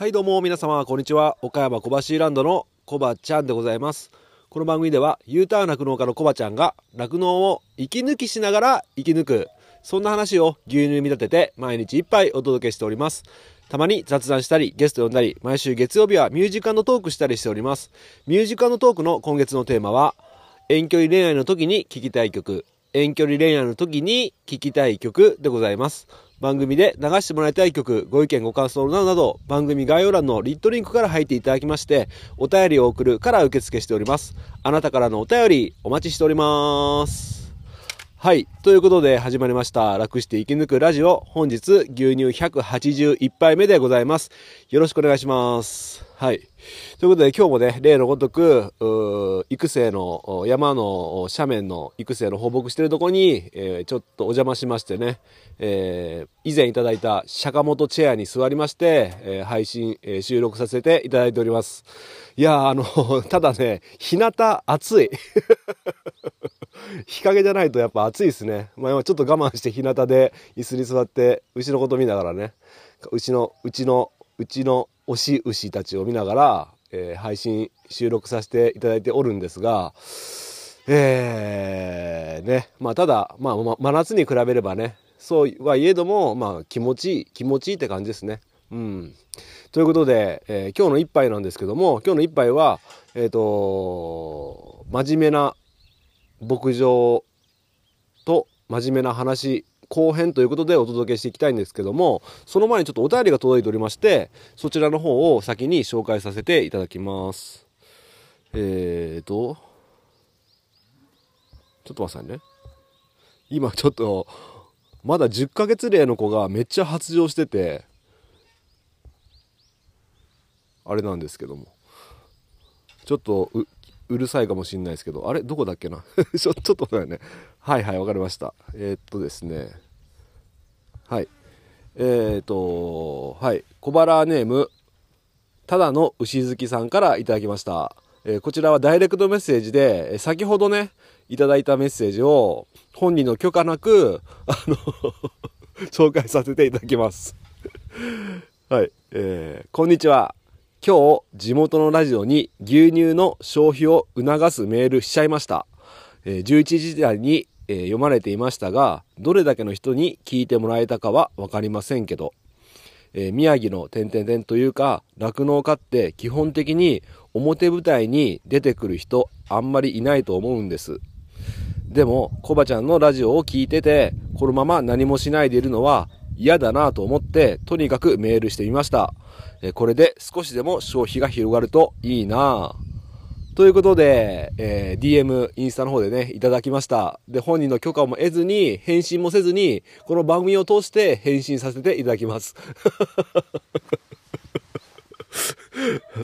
はいどうも皆様こんにちは。岡山小橋ランドのコバちゃんでございます。この番組では U ターン酪農家のコバちゃんが酪農を息抜きしながら生き抜くそんな話を牛乳に見立てて毎日一杯お届けしております。たまに雑談したりゲスト呼んだり毎週月曜日はミュージカルトークしたりしております。ミュージカルトークの今月のテーマは遠距離恋愛の時に聴きたい曲。遠距離恋愛の時に聴きたい曲でございます。番組で流してもらいたい曲、ご意見ご感想などなど、番組概要欄のリットリンクから入っていただきまして、お便りを送るから受付しております。あなたからのお便り、お待ちしております。はい。ということで始まりました。楽して生き抜くラジオ。本日、牛乳181杯目でございます。よろしくお願いします。はい。ということで今日もね、例のごとく、育成の、山の斜面の育成の放牧してるとこに、えー、ちょっとお邪魔しましてね、えー、以前いただいた釈迦本チェアに座りまして、えー、配信、え、収録させていただいております。いやあの、ただね、日向暑い。日陰じゃないとやっぱ暑いですね。まあ今ちょっと我慢して日向で椅子に座って、牛のこと見ながらね、うちの、うちの、うちの推し牛たちを見ながら、えー、配信収録させていただいておるんですが、えー、ね、まあただ、まあ、真夏に比べればね、そうはいえども、まあ気持ちいい、気持ちいいって感じですね。うん。ということで、えー、今日の一杯なんですけども、今日の一杯は、えっ、ー、と、真面目な牧場と真面目な話後編ということでお届けしていきたいんですけども、その前にちょっとお便りが届いておりまして、そちらの方を先に紹介させていただきます。えーと、ちょっと待ってくださいね。今ちょっと、まだ10ヶ月例の子がめっちゃ発情してて、あれなんですけども。ちょっとうるさいかもしんないですけど、あれどこだっけな？ちょ、ちょっとだよね。はいはい、わかりました。えー、っとですね。はい。えー、っと、はい。小腹ネーム、ただの牛好きさんからいただきました。えー、こちらはダイレクトメッセージで、先ほどね、いただいたメッセージを本人の許可なく、あの 紹介させていただきます。はい。えー、こんにちは。今日、地元のラジオに牛乳の消費を促すメールしちゃいました。え、11時台に、え、読まれていましたが、どれだけの人に聞いてもらえたかはわかりませんけど、え、宮城の点々点というか、酪農家って基本的に表舞台に出てくる人あんまりいないと思うんです。でも、コバちゃんのラジオを聞いてて、このまま何もしないでいるのは嫌だなと思って、とにかくメールしてみました。えこれで少しでも消費が広がるといいなぁということで、えー、DM、インスタの方でね、いただきました。で、本人の許可も得ずに、返信もせずに、この番組を通して返信させていただきます。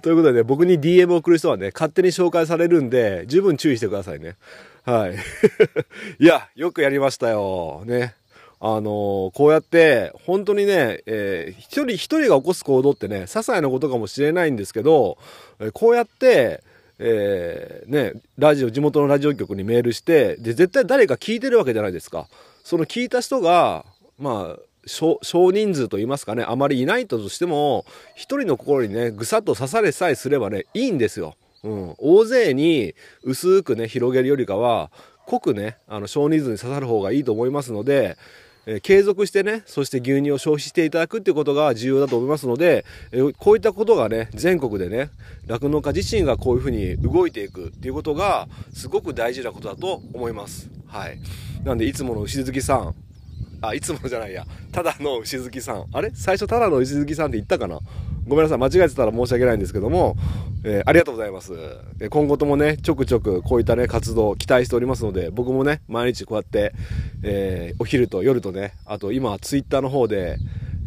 ということでね、僕に DM を送る人はね、勝手に紹介されるんで、十分注意してくださいね。はい。いや、よくやりましたよ。ね。あのー、こうやって、本当にね、えー、一人一人が起こす行動ってね、些細なことかもしれないんですけど、えこうやって、えー、ね、ラジオ、地元のラジオ局にメールして、で、絶対誰か聞いてるわけじゃないですか。その聞いた人が、まあ、少人数と言いますかね、あまりいないとしても、一人の心にね、ぐさっと刺されさえすればね、いいんですよ。うん。大勢に薄くね、広げるよりかは、濃くね、あの、少人数に刺さる方がいいと思いますので、え継続してね、そして牛乳を消費していただくっていうことが重要だと思いますので、えこういったことがね、全国でね、酪農家自身がこういうふうに動いていくっていうことが、すごく大事なことだと思います。はい。なんで、いつもの牛好きさん、あ、いつもじゃないや、ただの牛好きさん、あれ？最初ただの牛好きさんって言ったかな？ごめんなさい、間違えてたら申し訳ないんですけども、えー、ありがとうございます。今後ともね、ちょくちょくこういったね、活動を期待しておりますので、僕もね、毎日こうやって、えー、お昼と夜とね、あと今、ツイッターの方で、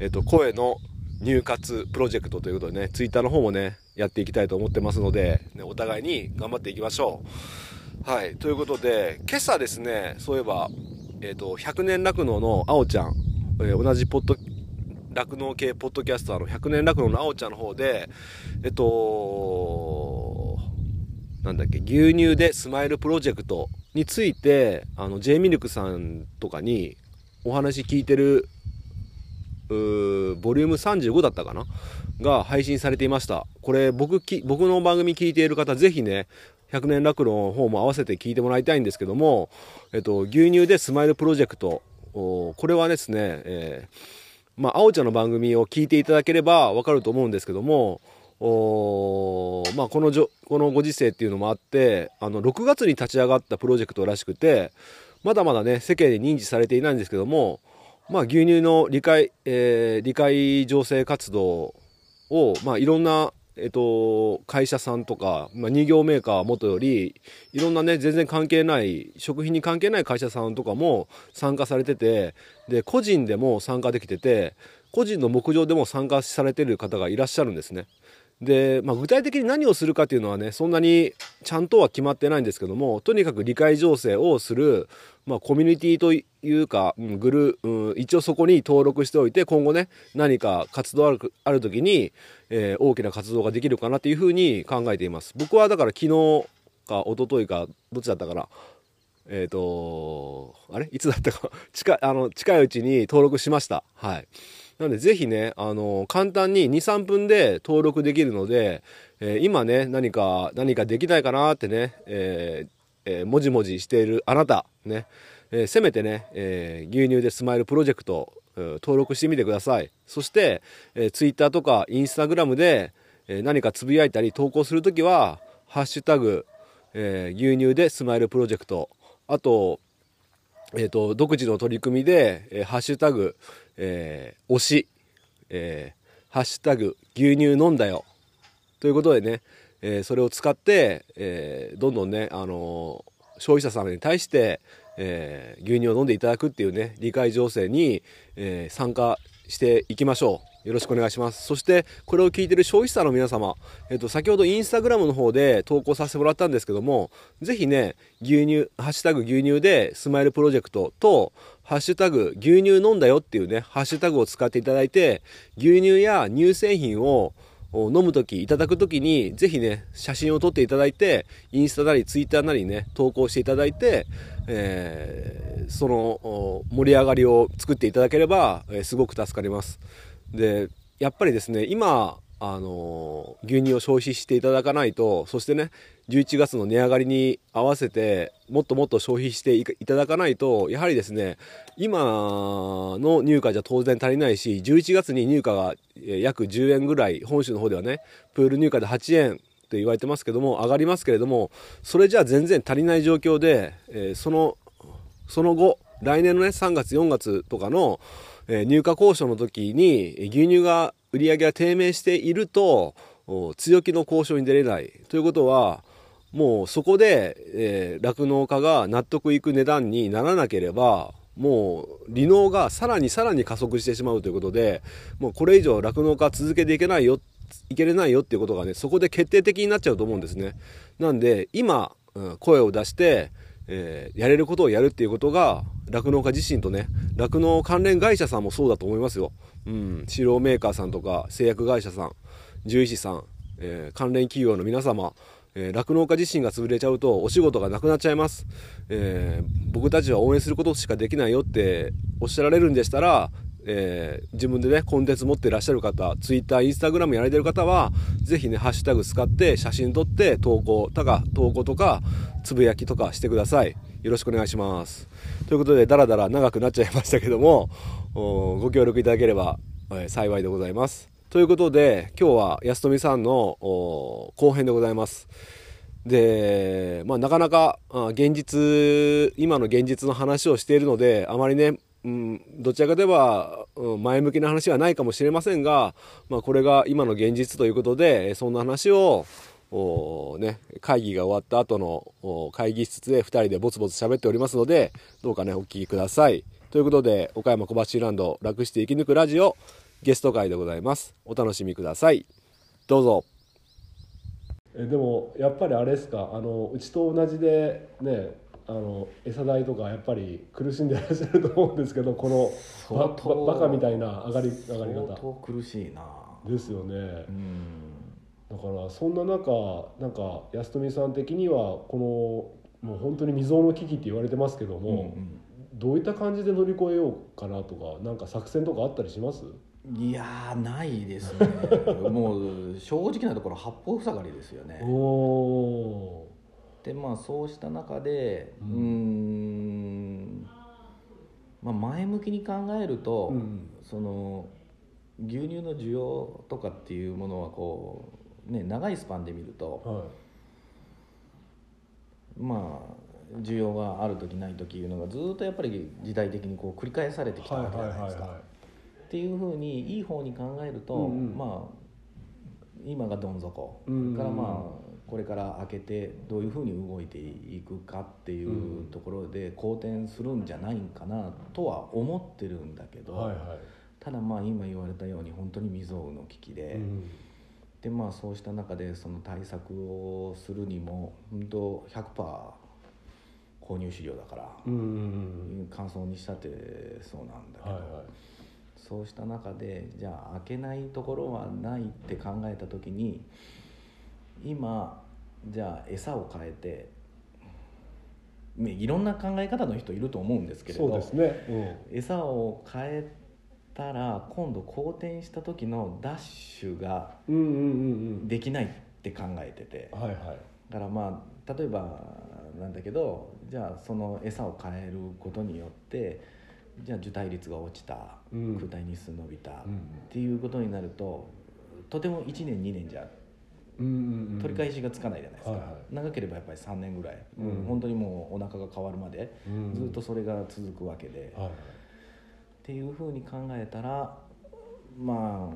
えっ、ー、と、声の入活プロジェクトということでね、ツイッターの方もね、やっていきたいと思ってますので、ね、お互いに頑張っていきましょう。はい、ということで、今朝ですね、そういえば、えっ、と、100年酪農のあおちゃん、え同じポッド酪農系ポッドキャスターの100年酪農のあおちゃんの方で、えっと、なんだっけ、牛乳でスマイルプロジェクトについて、あの、J ミルクさんとかにお話聞いてるボリューム35だったかな？が配信されていました。これ僕き僕の番組聞いている方ぜひね100年楽の方も合わせて聞いてもらいたいんですけども、えっと、牛乳でスマイルプロジェクト。これはですね、えー、まあ、青ちゃんの番組を聞いていただければわかると思うんですけどもおまあ、このじょこのご時世っていうのもあってあの6月に立ち上がったプロジェクトらしくてまだまだね世間で認知されていないんですけども、まあ、牛乳の理解、えー、理解醸成活動を、まあ、いろんなえっと、会社さんとか、まあ、乳業メーカー元よりいろんなね全然関係ない食品に関係ない会社さんとかも参加されててで個人でも参加できてて個人の牧場でも参加されてる方がいらっしゃるんですね。で、まあ、具体的に何をするかっていうのはねそんなにちゃんとは決まってないんですけどもとにかく理解醸成をする、まあ、コミュニティというか、うん、グル、うん、一応そこに登録しておいて今後ね何か活動あるある時に、えー、大きな活動ができるかなっていうふうに考えています。僕はだから昨日か一昨日かどっちだったかな。えっ、ー、とあれ？いつだったか？近あの近いうちに登録しました。はい。なのでぜひね、あの簡単に2、3分で登録できるので、えー、今ね、何か、何かできないかなってね、えーえー、もじもじしているあなた、ね、えー、せめてね、えー、牛乳でスマイルプロジェクト、登録してみてください。そして、えー、Twitter とか Instagram で、えー、何かつぶやいたり投稿するときは、ハッシュタグ、えー、牛乳でスマイルプロジェクト、あと、えっ、ー、と、独自の取り組みで、えー、ハッシュタグ、えー、推し、えー、ハッシュタグ、牛乳飲んだよ。ということでね、えー、それを使って、えー、どんどんね、あのー、消費者様に対して、えー、牛乳を飲んでいただくっていうね、理解情勢に、えー、参加していきましょう。よろしくお願いします。そして、これを聞いてる消費者の皆様、えっ、と、先ほどインスタグラムの方で投稿させてもらったんですけども、ぜひね、牛乳、ハッシュタグ牛乳でスマイルプロジェクトと、ハッシュタグ牛乳飲んだよっていうね、ハッシュタグを使っていただいて、牛乳や乳製品を飲むときいただくときにぜひね写真を撮っていただいてインスタなりツイッターなりね投稿していただいて、えー、その盛り上がりを作っていただければ、えー、すごく助かります。でやっぱりですね今あの牛乳を消費していただかないとそしてね11月の値上がりに合わせてもっともっと消費していただかないとやはりですね今の入荷じゃ当然足りないし11月に入荷が約10円ぐらい本州の方ではねプール入荷で8円って言われてますけども上がりますけれどもそれじゃ全然足りない状況で、えー、そのその後来年のね3月4月とかのえ入荷交渉の時に牛乳が売り上げが低迷していると強気の交渉に出れない。ということはもうそこで酪農、えー、家が納得いく値段にならなければもう離農がさらにさらに加速してしまうということでもうこれ以上酪農家続けていけないよいけれないよっていうことがねそこで決定的になっちゃうと思うんですね。なんで今、声を出してえー、やれることをやるっていうことが酪農家自身とね酪農関連会社さんもそうだと思いますよ、うん、飼料メーカーさんとか製薬会社さん獣医師さん、えー、関連企業の皆様酪農、ー、家自身が潰れちゃうとお仕事がなくなっちゃいます、えー、僕たちは応援することしかできないよっておっしゃられるんでしたらえー、自分でね、コンテンツ持ってらっしゃる方、ツイッター、インスタグラムやられてる方は、ぜひね、ハッシュタグ使って写真撮って投稿とか、投稿とか、つぶやきとかしてください。よろしくお願いします。ということで、だらだら長くなっちゃいましたけども、ご協力いただければ、えー、幸いでございます。ということで、今日は安富さんの後編でございます。で、まあ、なかなか現実、今の現実の話をしているので、あまりね、うん、どちらかといえば、うん、前向きな話はないかもしれませんが、まあ、これが今の現実ということでそんな話をね、会議が終わった後の会議室で2人でぼつぼつ喋っておりますのでどうかねお聞きください。ということで岡山小橋ランド楽して生き抜くラジオゲスト会でございます。お楽しみください。どうぞ。えでもやっぱりあれですか？あのうちと同じでねあの餌代とかやっぱり苦しんでらっしゃると思うんですけどこのババカみたいな上がり上がり方。相当苦しいな。ですよね、うん、だからそんな中なんか安富さん的にはこのもう本当に未曾有の危機って言われてますけども、うんうん、どういった感じで乗り越えようかなとかなんか作戦とかあったりします？いやーないですね。もう正直なところ八方塞がりですよね。おおでまあそうした中でうん。まあ、前向きに考えると、うん。その牛乳の需要とかっていうものはこう、ね、長いスパンで見るとはまあ需要がある時ない時いうのがずっとやっぱり時代的にこう繰り返されてきたわけじゃないですか。っていうふうにいい方に考えると、うんうん。まあ今がどん底、うんうんうん。からまあこれから開けてどういうふうに動いていくかっていうところで好転するんじゃないかなとは思ってるんだけど、はいはい。ただまあ今言われたように本当に未曾有の危機で、うんでまあそうした中でその対策をするにも本当100%購入資料だから、うんうんうん乾燥にしたってそうなんだけど、はいはい。そうした中でじゃあ開けないところはないって考えた時に今じゃあ餌を変えてねいろんな考え方の人いると思うんですけれどそうですね。餌を変えたら今度好転した時のダッシュができないって考えてて。うんはいはい。だからまあ例えばなんだけどじゃあその餌を変えることによってじゃあ受胎率が落ちた、うん。空体日数伸びた、うんっていうことになるととても1年2年じゃ取り返しがつかないじゃないですか、はいはい。長ければやっぱり3年ぐらい、うん。本当にもうお腹が変わるまでうん。ずっとそれが続くわけで、はいっていうふうに考えたらまあ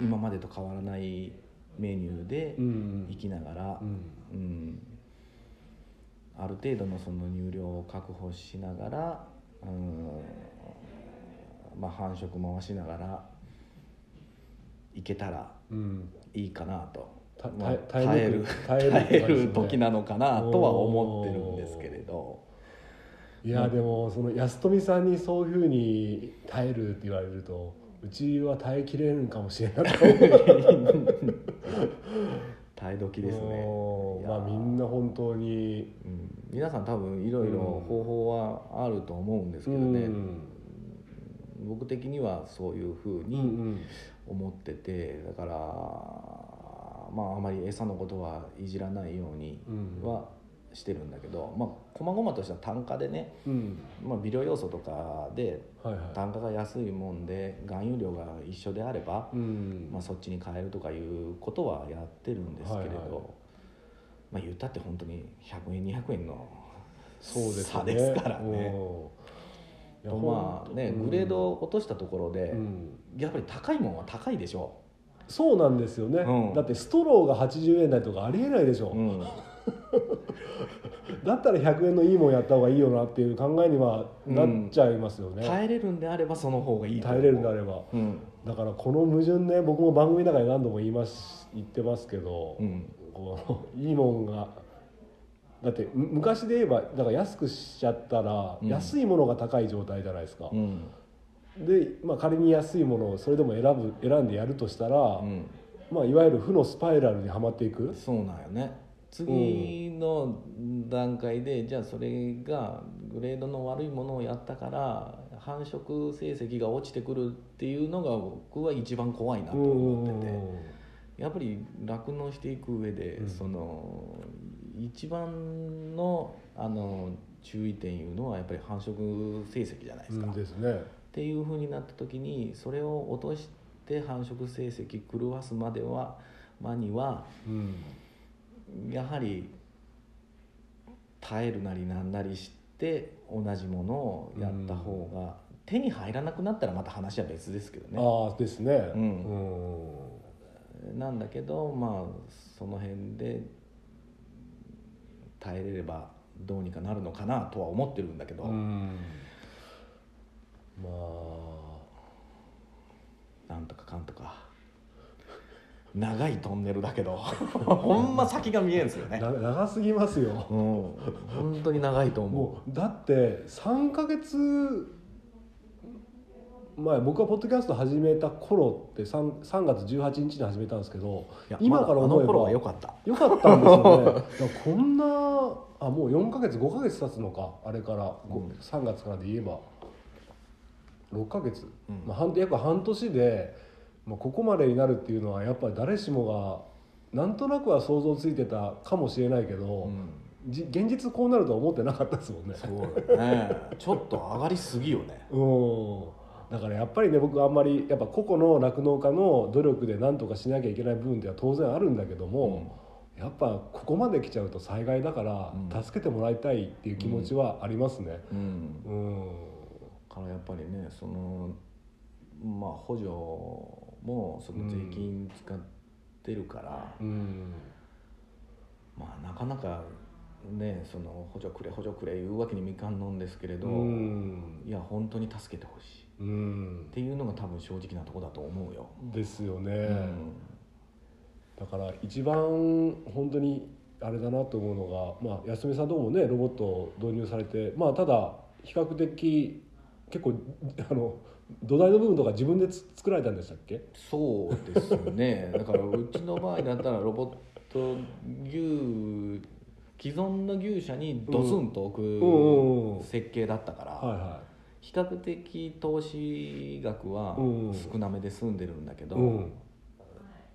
今までと変わらないメニューでうん。生きながら、うん。うん。ある程度のその乳量を確保しながら、うん。まあ、繁殖回しながらいけたらうん。いいかなと、たまあ耐える耐える時なのかなとは思ってるんですけれど。いやでもその安富さんにそういうふうに耐えるって言われるとうちは耐えきれるんかもしれない 耐え時ですね。まあみんな本当に。うん。皆さん多分いろいろ方法はあると思うんですけどね、うん。僕的にはそういうふうにん思っててだからまああまり餌のことはいじらないようにうんはしてるんだけど、まあ細々とした単価でね、うん。まあ、微量要素とかで単価が安いもんで含有量が一緒であれば、うん。まあ、そっちに変えるとかいうことはやってるんですけれど、はいはい。まあ言ったって本当に100円200円の差ですからね。まあね、ほん。とグレードを落としたところで、うん。やっぱり高いもんは高いでしょ。そうなんですよね、うん。だってストローが80円台とかありえないでしょ、う、うん、だったら100円のいいもんやった方がいいよなっていう考えにはなっちゃいますよね、耐えれるんであればその方がいい耐えれるんであれば。うん。だからこの矛盾ね僕も番組の中で何度も言います言ってますけど、うん。このいいもんがだってむ昔で言えばだから安くしちゃったら、うん。安いものが高い状態じゃないですか、うん。で、まあ、仮に安いものをそれでも選ぶ選んでやるとしたら、うん。まあ、いわゆる負のスパイラルにはまっていく。そうなんよね次の段階で、じゃあそれがグレードの悪いものをやったから繁殖成績が落ちてくるっていうのが僕は一番怖いなと思ってて、やっぱり酪農していく上で、うん。その一番のあの注意点いうのはやっぱり繁殖成績じゃないですか。うんですね。っていうふうになった時にそれを落として繁殖成績狂わすまでは間にはうんやはり耐えるなりなんなりして同じものをやった方が、手に入らなくなったらまた話は別ですけどね。ああですね。うん。うん。なんだけどまあその辺で耐えれればどうにかなるのかなとは思ってるんだけど、うん。まなんとかかんとか長いトンネルだけど ほんま先が見えんすよあね。な長すぎますよ。うん。本当に長いと思もうだって3ヶ月前僕がポッドキャスト始めた頃って 3, 3月18日に始めたたんですけど今から思えばの頃は良かった。よかったんですよね。こんなあもう4ヶ月5ヶ月経つのかあれから、ごうん。3月からで言えば。6ヶ月、うん。まあ、半約半年で、まあ、ここまでになるっていうのはやっぱり誰しもがなんとなくは想像ついてたかもしれないけど、うん。じ現実こうなるとは思ってなかったですもんね。そうだね。ちょっと上がりすぎよね。うん。だからやっぱりね僕あんまりやっぱ個々の酪農家の努力で何とかしなきゃいけない部分では当然あるんだけども、やっぱここまで来ちゃうと災害だからうん。助けてもらいたいっていう気持ちはありますね。うん。うん。からやっぱりねそのまあ補助もその税金使ってるから、うん。まあなかなかねその補助くれ補助くれ言うわけにもいかんのんですけれど、うん。いや本当に助けてほしい。うん。っていうのが多分正直なとこだと思うよ、ですよね、うん。だから一番本当にあれだなと思うのが、まあ、安目さんとこもねロボットを導入されてまあただ比較的結構あの土台の部分とか自分でつ作られたんでしたっけ？そうですね。だからうちの場合だったらロボット牛既存の牛舎にドスンと置うんうんうん。く設計だったから、比較的投資額はうん少なめで済んでるんだけど、い、うん、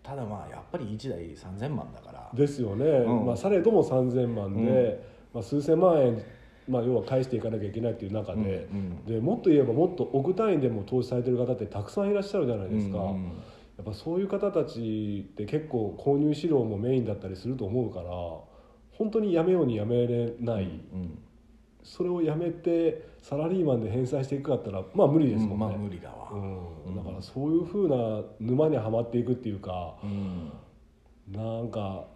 ただまあやっぱり1台3000万だから。ですよね、うん。まあ、されども3000万で、まあ、数千万円、まあ、要は返していかなきゃいけないっていう中で,、うんうん。でもっと言えばもっと億単位でも投資されてる方ってたくさんいらっしゃるじゃないですか、うんうん。やっぱそういう方たちって結構購入資料もメインだったりすると思うから本当にやめようにやめれない、うんそれをやめてサラリーマンで返済していくかったらまあ無理ですもんね、まあ無理だわ、うん。だからそういうふうな沼にはまっていくっていうかうん。なんか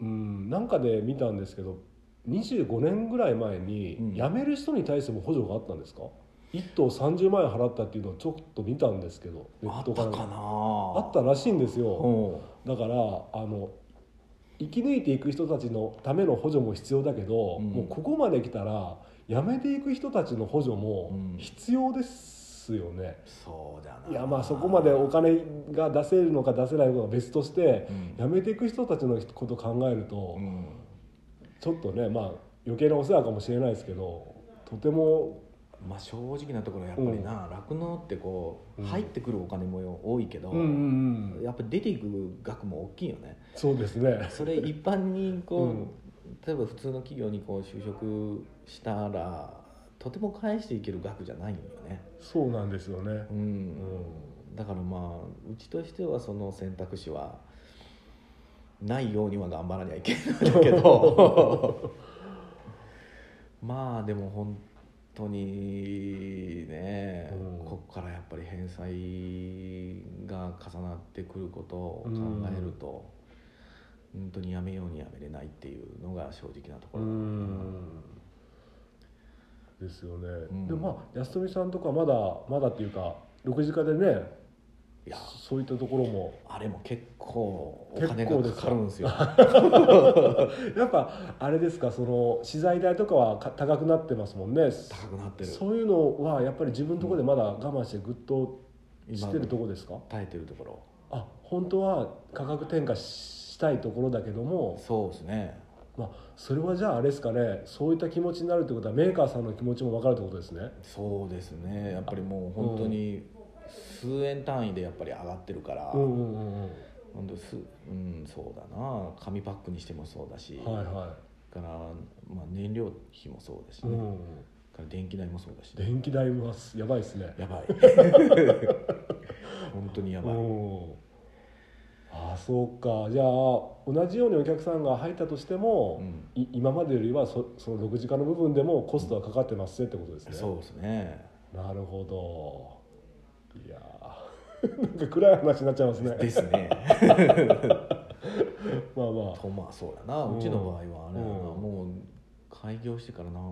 うんなんかで見たんですけど25年ぐらい前にうん。辞める人に対しても補助があったんですか、一1頭30万円払ったっていうのをちょっと見たんですけどネットかあったかな。あったらしいんですよ。おだからあの生き抜いていく人たちのための補助も必要だけど、うん。もうここまで来たら辞めていく人たちの補助もうん。必要ですよね、そうだな。いやまあそこまでお金が出せるのか出せないのかは別として、うん。辞めていく人たちのことを考えると、うんちょっとねまあ余計なお世話かもしれないですけどとてもまあ正直なところやっぱりな酪農、ってこううん。入ってくるお金も多いけど、うんうんうん。やっぱり出ていく額も大きいよね。そうですね。それ一般にこう、うん。例えば普通の企業にこう就職したらとても返していける額じゃないよね、そうなんですよね。う、ん。だからまあうちとしてはその選択肢はないようには頑張らにはいけないけど。まあでも本当にね、うん。ここからやっぱり返済が重なってくることを考えると、本当にやめようにやめれないっていうのが正直なとこうろ、ん。ですよね、ん。でもまあ安富さんとかまだまだっていうか6時化でねいやそういったところも。あれも結構お金がか？かかるんですよ。やっぱあれですか？その資材代とかはか高くなってますもんね。高くなってる。そういうのはやっぱり自分のところでまだ我慢してぐっとしてるところですか？耐えてるところ。あ本当は価格転嫁したいところだけども、そうですね。まあ、それはじゃああれですかね。そういった気持ちになるってことはメーカーさんの気持ちも分かるってことですね。そうですね。やっぱりもう本当に数円単位でやっぱり上がってるから、うんすうんそうだな。紙パックにしてもそうだし、はいはから、まあ、燃料費もそうだしい、ね、うん、から電気代もそうだし、電気代はやばいですね。やばい。本当にやばい、うんああそうか。じゃあ同じようにお客さんが入ったとしても、うん。い今までよりはそその6時間の部分でもコストはかかってますってことですね、そうですね。なるほどいやー。なんか暗い話になっちゃいますね。ですね。まあまあ。とまあそうだな。うちの場合はあれだな、うんもう開業してからなな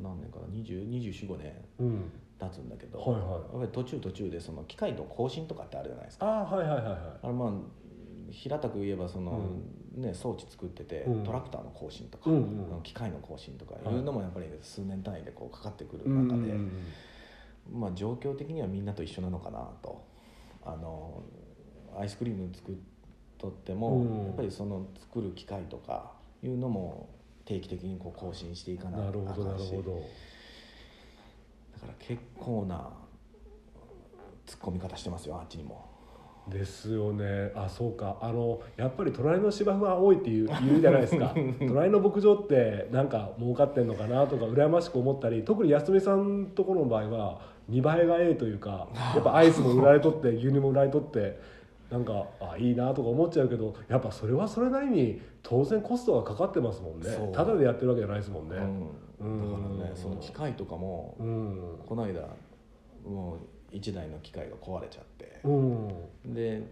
何年かな？245年うん。経つんだけど、はいはい。やっぱり途中途中でその機械の更新とかってあるじゃないですか。ああはいはいはいはい。あれまあ平たく言えばその、ね、装置作ってて、うん。トラクターの更新とか、機械の更新とかはいいうのもやっぱり数年単位でこうかかってくる中で、うんまあ、状況的にはみんなと一緒なのかなと。あのアイスクリーム作っとっても、うん。やっぱりその作る機械とかいうのも定期的にこう更新していかないなるほどなるほど。だから結構な突っ込み方してますよあっちにもですよね。あそうか。あのやっぱり隣の芝生は多いっていう言うじゃないですか。隣の牧場ってなんか儲かってんのかなとか羨ましく思ったり特に安富さんところの場合は見栄えがええというかやっぱアイスも売られとって牛乳も売られとってなんかあいいなとか思っちゃうけどやっぱそれはそれなりに当然コストがかかってますもんね。ただでやってるわけじゃないですもんね。うん、だからねその機械とかもうん。この間もう1台の機械が壊れちゃって。うん。で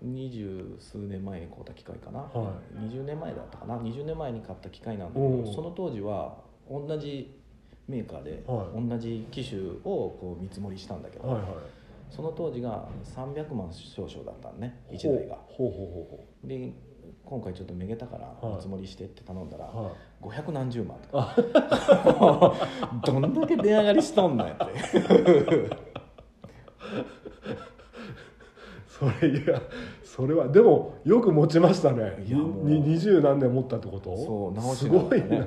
二十数年前に買った機械かな、は20年前だったかな。20年前に買った機械なんだけうん。どその当時は同じメーカーではい。同じ機種をこう見積もりしたんだけど、はいはい。その当時が300万少々だったのね。1台が。ほうほうほで今回ちょっとめげたからはい。見積もりしてって頼んだらはい。500何十万とか。どんだけ値上がりしとんねんって それいやそれはでもよく持ちましたね。二十何年持ったってこと？そう直しすごいな。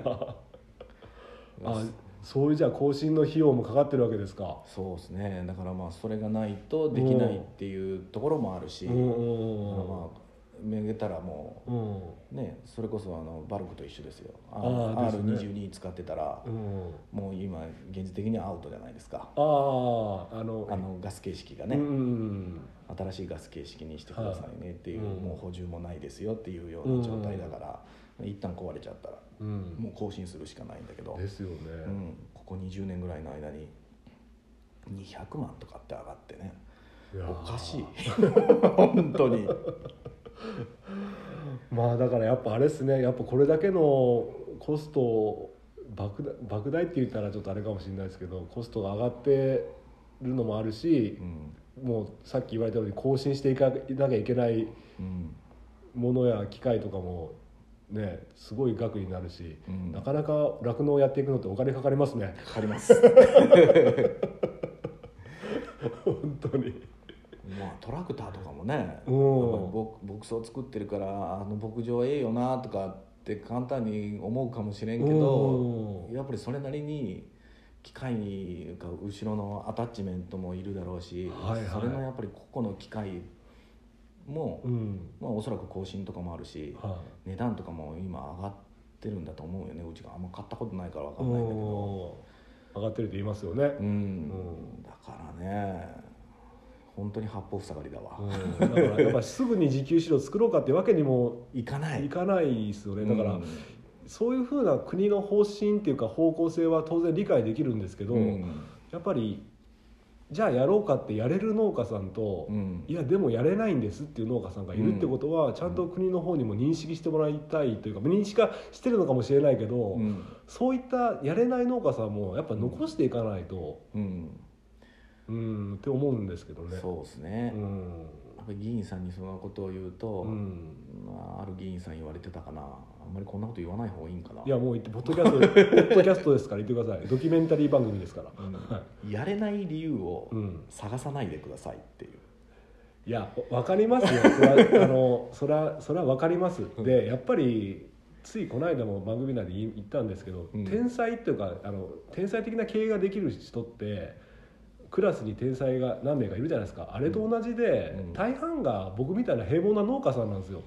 あそういうじゃあ更新の費用もかかってるわけですか？そうですね。だからまあそれがないとできないっていうところもあるし、うんうんうん。だからまあめげたらもうん。うねそれこそあのバルクと一緒ですよ。あーですね。R22 使ってたらうん。もう今現実的にアウトじゃないですか。あああのあのガス形式がね、うん。うん新しいガス形式にしてくださいねっていう、はい。もう補充もないですよっていうような状態だから、一旦壊れちゃったらうん。もう更新するしかないんだけど、ですよね、うん、ここ20年ぐらいの間に200万とかって上がってね。おかしい。本当に まあだからやっぱあれですね。やっぱこれだけのコスト莫大莫大って言ったらちょっとあれかもしれないですけどコストが上がってるのもあるしう、ん。もうさっき言われたように更新していかなきゃいけないうん。ものや機械とかもねすごい額になるし、うん。なかなか酪農をやっていくのってお金かかりますね。かかります。本当にまあトラクターとかもねうん牧牧草作ってるからあの牧場ええよなとかって簡単に思うかもしれんけどうんやっぱりそれなりに機械にが後ろのアタッチメントもいるだろうし、はいはい。それのやっぱり個々の機械も、うん。まあ、おそらく更新とかもあるし、は値段とかも今上がってるんだと思うよねうちがあんま買ったことないから分いかんないんだけど。うん上がってるって言いますよね、うん、ん。だからね本当に八方塞がりだわ、うん。だからやっぱすぐに自給飼料作ろうかってわけにもいかない。いかないですよね。だから、うん。そういうふうな国の方針っていうか方向性は当然理解できるんですけど、うん。やっぱりじゃあやろうかってやれる農家さんと、うん。いやでもやれないんですっていう農家さんがいるってことは、ちゃんと国の方にも認識してもらいたいというか認識はしてるのかもしれないけど、うん。そういったやれない農家さんもやっぱ残していかないとうんうんって思うんですけどね。そうですね、やっうんぱり議員さんにそのことを言うと、うん。まあ、ある議員さん言われてたかな。あんまりこんなこと言わない方がいいんかな。いやもう言ってポッドキャストポッドキャストですから言ってくださいドキュメンタリー番組ですから、うん。やれない理由をうん探さないでくださいっていう、いやわかりますよ。そら あのそらそらわかります、うん。でやっぱりついこの間も番組内で言ったんですけど、うん。天才っていうかあの天才的な経営ができる人ってクラスに天才が何名かいるじゃないですか。あれと同じで、うん。大半が僕みたいな平凡な農家さんなんですよ。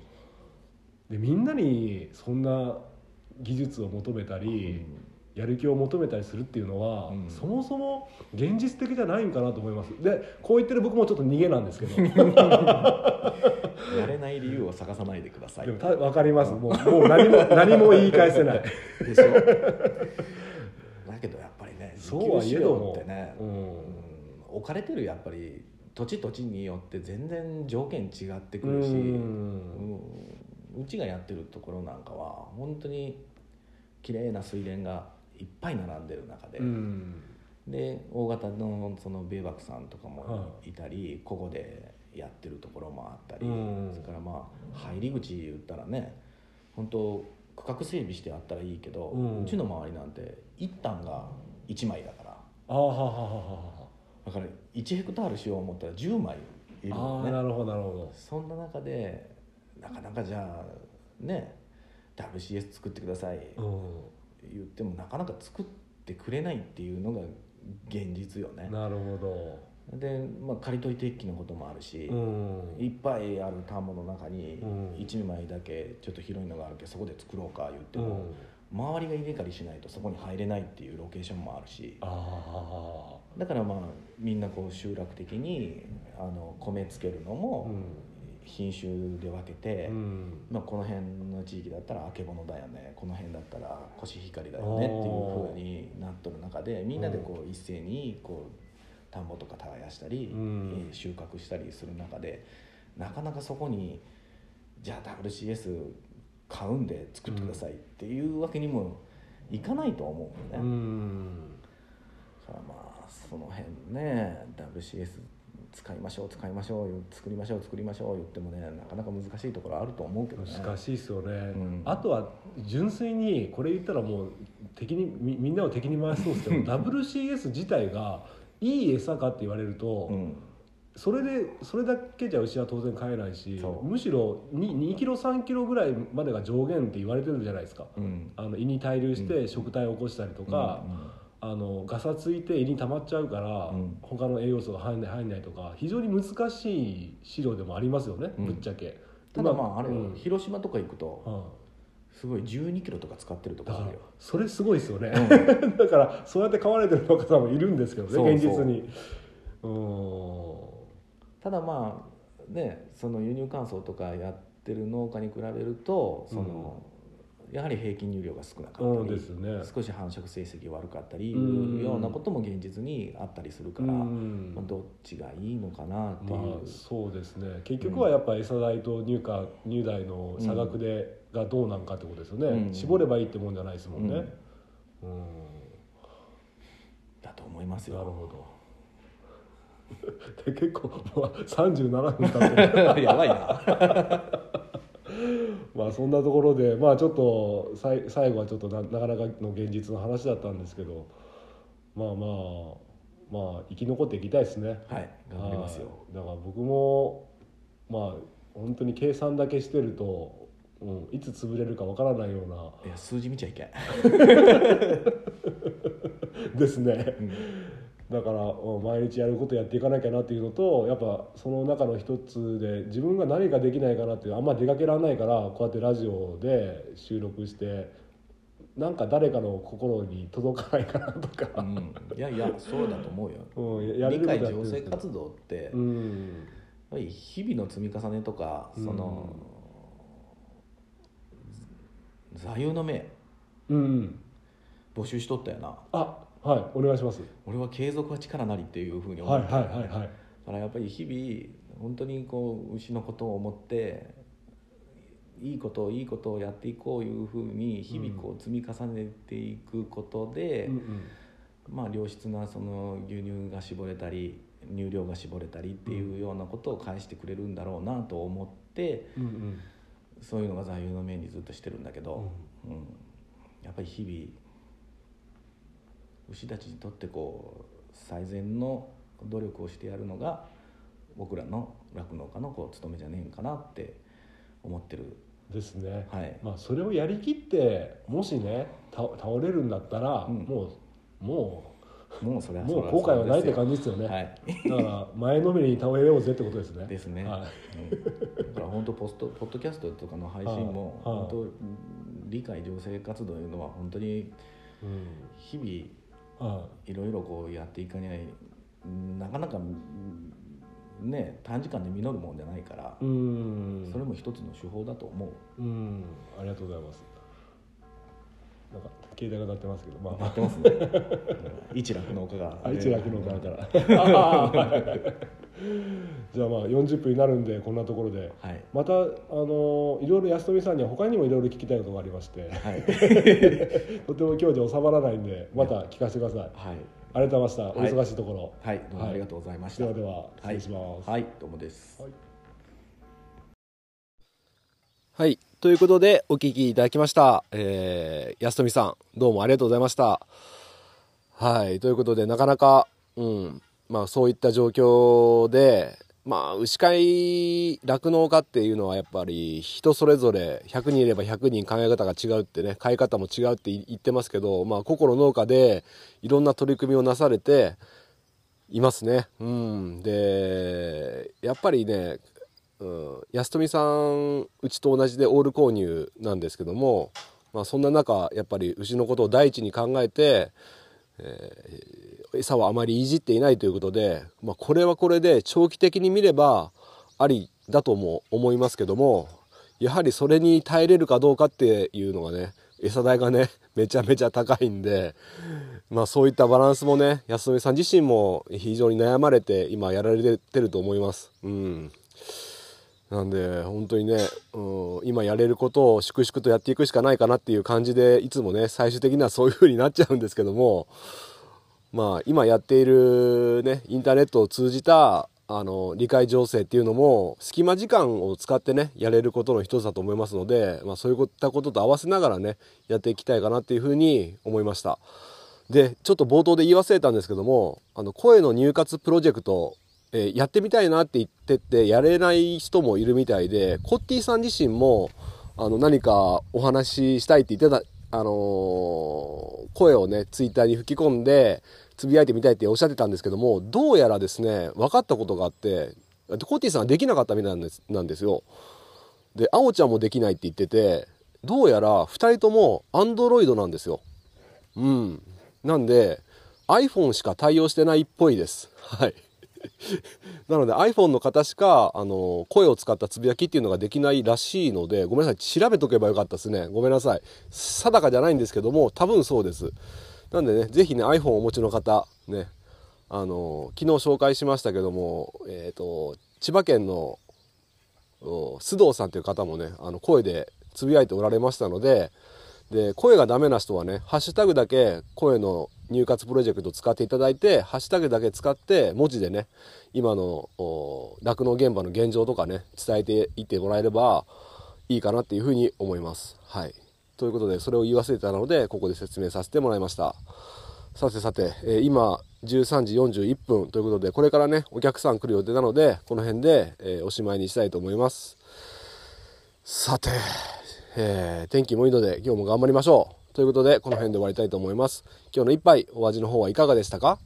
でみんなにそんな技術を求めたり、やる気を求めたりするっていうのは、うん。そもそも現実的じゃないんかなと思います。でこう言ってる僕もちょっと逃げなんですけど。やれない理由を探さないでください。でもた分かります。もうもう何も何も言い返せない。でしょ。だけどやっぱりね自そうは給飼料いえども。ってね、うんうん置かれてるやっぱり土地土地によって全然条件違ってくるし、うん。うちがやってるところなんかは本当に綺麗な水田がいっぱい並んでる中で、うん。で大型のその米幕さんとかもはい。たり、ここでやってるところもあったり、うん。それからまあ入り口言ったらね本当区画整備してあったらいいけど、ううんちの周りなんて一旦が1枚だから。ああははははだから1ヘクタールしよう思ったら10枚いるあのね。あなるほどなるほど。そんな中でなかなかじゃあね WCS 作ってください、うん。言ってもなかなか作ってくれないっていうのが現実よね。なるほで、まあ、刈り取り鉄器のこともあるし、どうん。いっぱいある田んぼの中にうん。1枚だけちょっと広いのがあるけどそこで作ろうか言ってうん。も、周りが稲刈りしないとそこに入れないっていうロケーションもあるし。あだからまあみんなこう集落的にあの米つけるのあも品種で分けて、うん。まあ、この辺の地域だったらあけぼのだよねこの辺だったらコシヒカリだよねっていうふうになっとる中でみんなでこう一斉にこう田んぼとか耕したり、うん。えー収穫したりする中でなかなかそこにじゃあ WCS 買うんで作ってくださいっていうわけにもいかないと思うよね。うん。だからまあその辺ね WCS 使いましょう使いましょう作りましょう作りましょう言ってもねなかなか難しいところあると思うけどね。難しいですよね、ん。あとは純粋にこれ言ったらもう敵にみみんなを敵に回しそうですけど WCS 自体がいい餌かって言われると、うん。それでそれだけじゃ牛は当然飼えないしむしろ 2, 2キロ3キロぐらいまでが上限って言われてるじゃないですか。うん。あの胃に滞留して食体を起こしたりとか、あのガサついて胃に溜まっちゃうから、うん。他の栄養素が入んない入んないとか非常に難しい飼料でもありますよね、うん。ぶっちゃけ。ただまああれよ、うん。広島とか行くとうん。すごい1 2キロとか使ってるとからあるよ。それすごいですよね、う だからそうやって飼われてる農家さんもいるんですけどね現実に。うん。ただまあねその輸入乾燥とかやってる農家に比べるとその、やはり平均乳量が少なかったり、うんですね。少し繁殖成績悪かったりうんいうようなことも現実にあったりするから、うん。まあ、どっちがいいのかなっていう、まあそうですね。結局はやっぱ餌代と入荷入代の差額で、がどうなんかってことですよね、うん。絞ればいいってもんじゃないですもんね、うん。だと思いますよ。なるほど。で結構もう37分経ってる。やばいなまあそんなところでまあちょっとさい最後はちょっとななかなかの現実の話だったんですけどまあまあまあ生き残っていきたいですね。はい頑張りますよ。はい。だから僕もまあ本当に計算だけしてると、うん、いつ潰れるかわからないようないや数字見ちゃいけん、ですね。うんだからうん毎日やることやっていかなきゃなっていうのとやっぱその中の一つで自分が何かできないかなっていうあんま出かけられないからこうやってラジオで収録してなんか誰かの心に届かないかなとか、うん、いやいやそうだと思うよ。うん、やれ理解ることやってるん醸成ですけど活動って、やっうんぱり日々の積み重ねとかその、座右の銘うん。募集しとったよな。あはいお願いします。俺は継続は力なりっていうふうに思はいって、はいはいはいだからやっぱり日々本当にこう牛のことを思っていいことをいいことをやっていこういうふうに日々こう積み重ねていくことで、うんうん。まあ、良質なその牛乳が絞れたり乳量が絞れたりっていうようなことを返してくれるんだろうなと思ってうんうん。そういうのが座右の銘にずっとしてるんだけど、うん。やっぱり日々牛たちにとってこう最善の努力をしてやるのが僕らの酪農家のこう務めじゃねえんかなって思ってる。ですね、はい。まあそれをやりきってもしねた倒れるんだったら、うん。もうももうそれはう もう後悔はないって感じじですよね、はい。だから前のめりに倒れようぜってことですね。ですね、はい。うん。だから本当ポストポッドキャストとかの配信もはい。本当理解醸成活動いうのは本当にうん。日々はいろいろこうやっていかにゃいなかなかうんね短時間で実るもんじゃないからそれも一つの手法だと思う。うん。ありがとうございます。なんか携帯が鳴ってますけどまあやってますね。うん一楽農家があ一楽の側から じゃあまあ40分になるんでこんなところで。はい。またあのいろいろ安富さんには他にもいろいろ聞きたいことがありまして。はい。とても今日じゃ収まらないんでまた聞かせてください。はい。ありがとうございました、はい。お忙しいところ。はい。どうもありがとうございました、ではでは失礼します、はい。どうもです、はい。はい。ということで、お聞きいただきました。えー、安富さん、どうもありがとうございました。はい。ということで、なかなか、うん、まあそういった状況で、まあ、牛飼い、酪農家っていうのはやっぱり人それぞれ100人いれば100人考え方が違うってね、飼い方も違うって言ってますけど、まあ、個々の農家でいろんな取り組みをなされていますね。うん。で、やっぱりね、うん、安富さん、うちと同じでオール購入なんですけども、まあ、そんな中、やっぱり牛のことを第一に考えて、えー、餌をあまりいじっていないということで、まあ、これはこれで長期的に見ればありだとも思いますけどもやはりそれに耐えれるかどうかっていうのがね餌代がね めちゃめちゃ高いんでまあそういったバランスもね安富さん自身も非常に悩まれて今やられてると思います。うんなんで本当にね、うん、今やれることを粛々とやっていくしかないかなっていう感じでいつもね最終的にはそういう風になっちゃうんですけどもまあ今やっているねインターネットを通じたあの理解情勢っていうのも隙間時間を使ってねやれることの一つだと思いますので、まあ、そういったことと合わせながらねやっていきたいかなっていうふうに思いました。でちょっと冒頭で言い忘れたんですけどもあの声の入活プロジェクトえー、やってみたいなって言っててやれない人もいるみたいでコッティさん自身もあの何かお話ししたいって言ってた、あのー、声をねツイッターに吹き込んでつぶやいてみたいっておっしゃってたんですけどもどうやらですね分かったことがあってコティさんはできなかったみたいなんですなんですよ。であおちゃんもできないって言っててどうやら2人ともアンドロイドなんですよ。うん。なんで iPhone しか対応してないっぽいです。はい。なので iPhone の方しかあの声を使ったつぶやきっていうのができないらしいのでごめんなさい調べとけばよかったですねごめんなさい定かじゃないんですけども多分そうですなんでね是非ね iPhone をお持ちの方ねあの昨日紹介しましたけどもえっ、ー、と千葉県の須藤さんという方もねあの声でつぶやいておられましたのでで声がダメな人はねハッシュタグだけ声の入活プロジェクト使っていただいてハッシュタグだけ使って文字でね今の酪農現場の現状とかね伝えていってもらえればいいかなっていうふうに思います。はい、ということでそれを言い忘れたのでここで説明させてもらいました。さてさて、えー、今13時41分ということでこれからねお客さん来る予定なのでこの辺で、えー、おしまいにしたいと思います。さて、えー、天気もいいので今日も頑張りましょう。ということで、この辺で終わりたいと思います。今日の一杯、お味の方はいかがでしたか？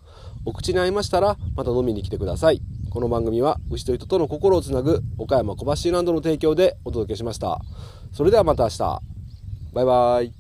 お口に合いましたら、また飲みに来てください。この番組は、牛と人との心をつなぐ、岡山小橋ランドの提供でお届けしました。それではまた明日。バイバイ。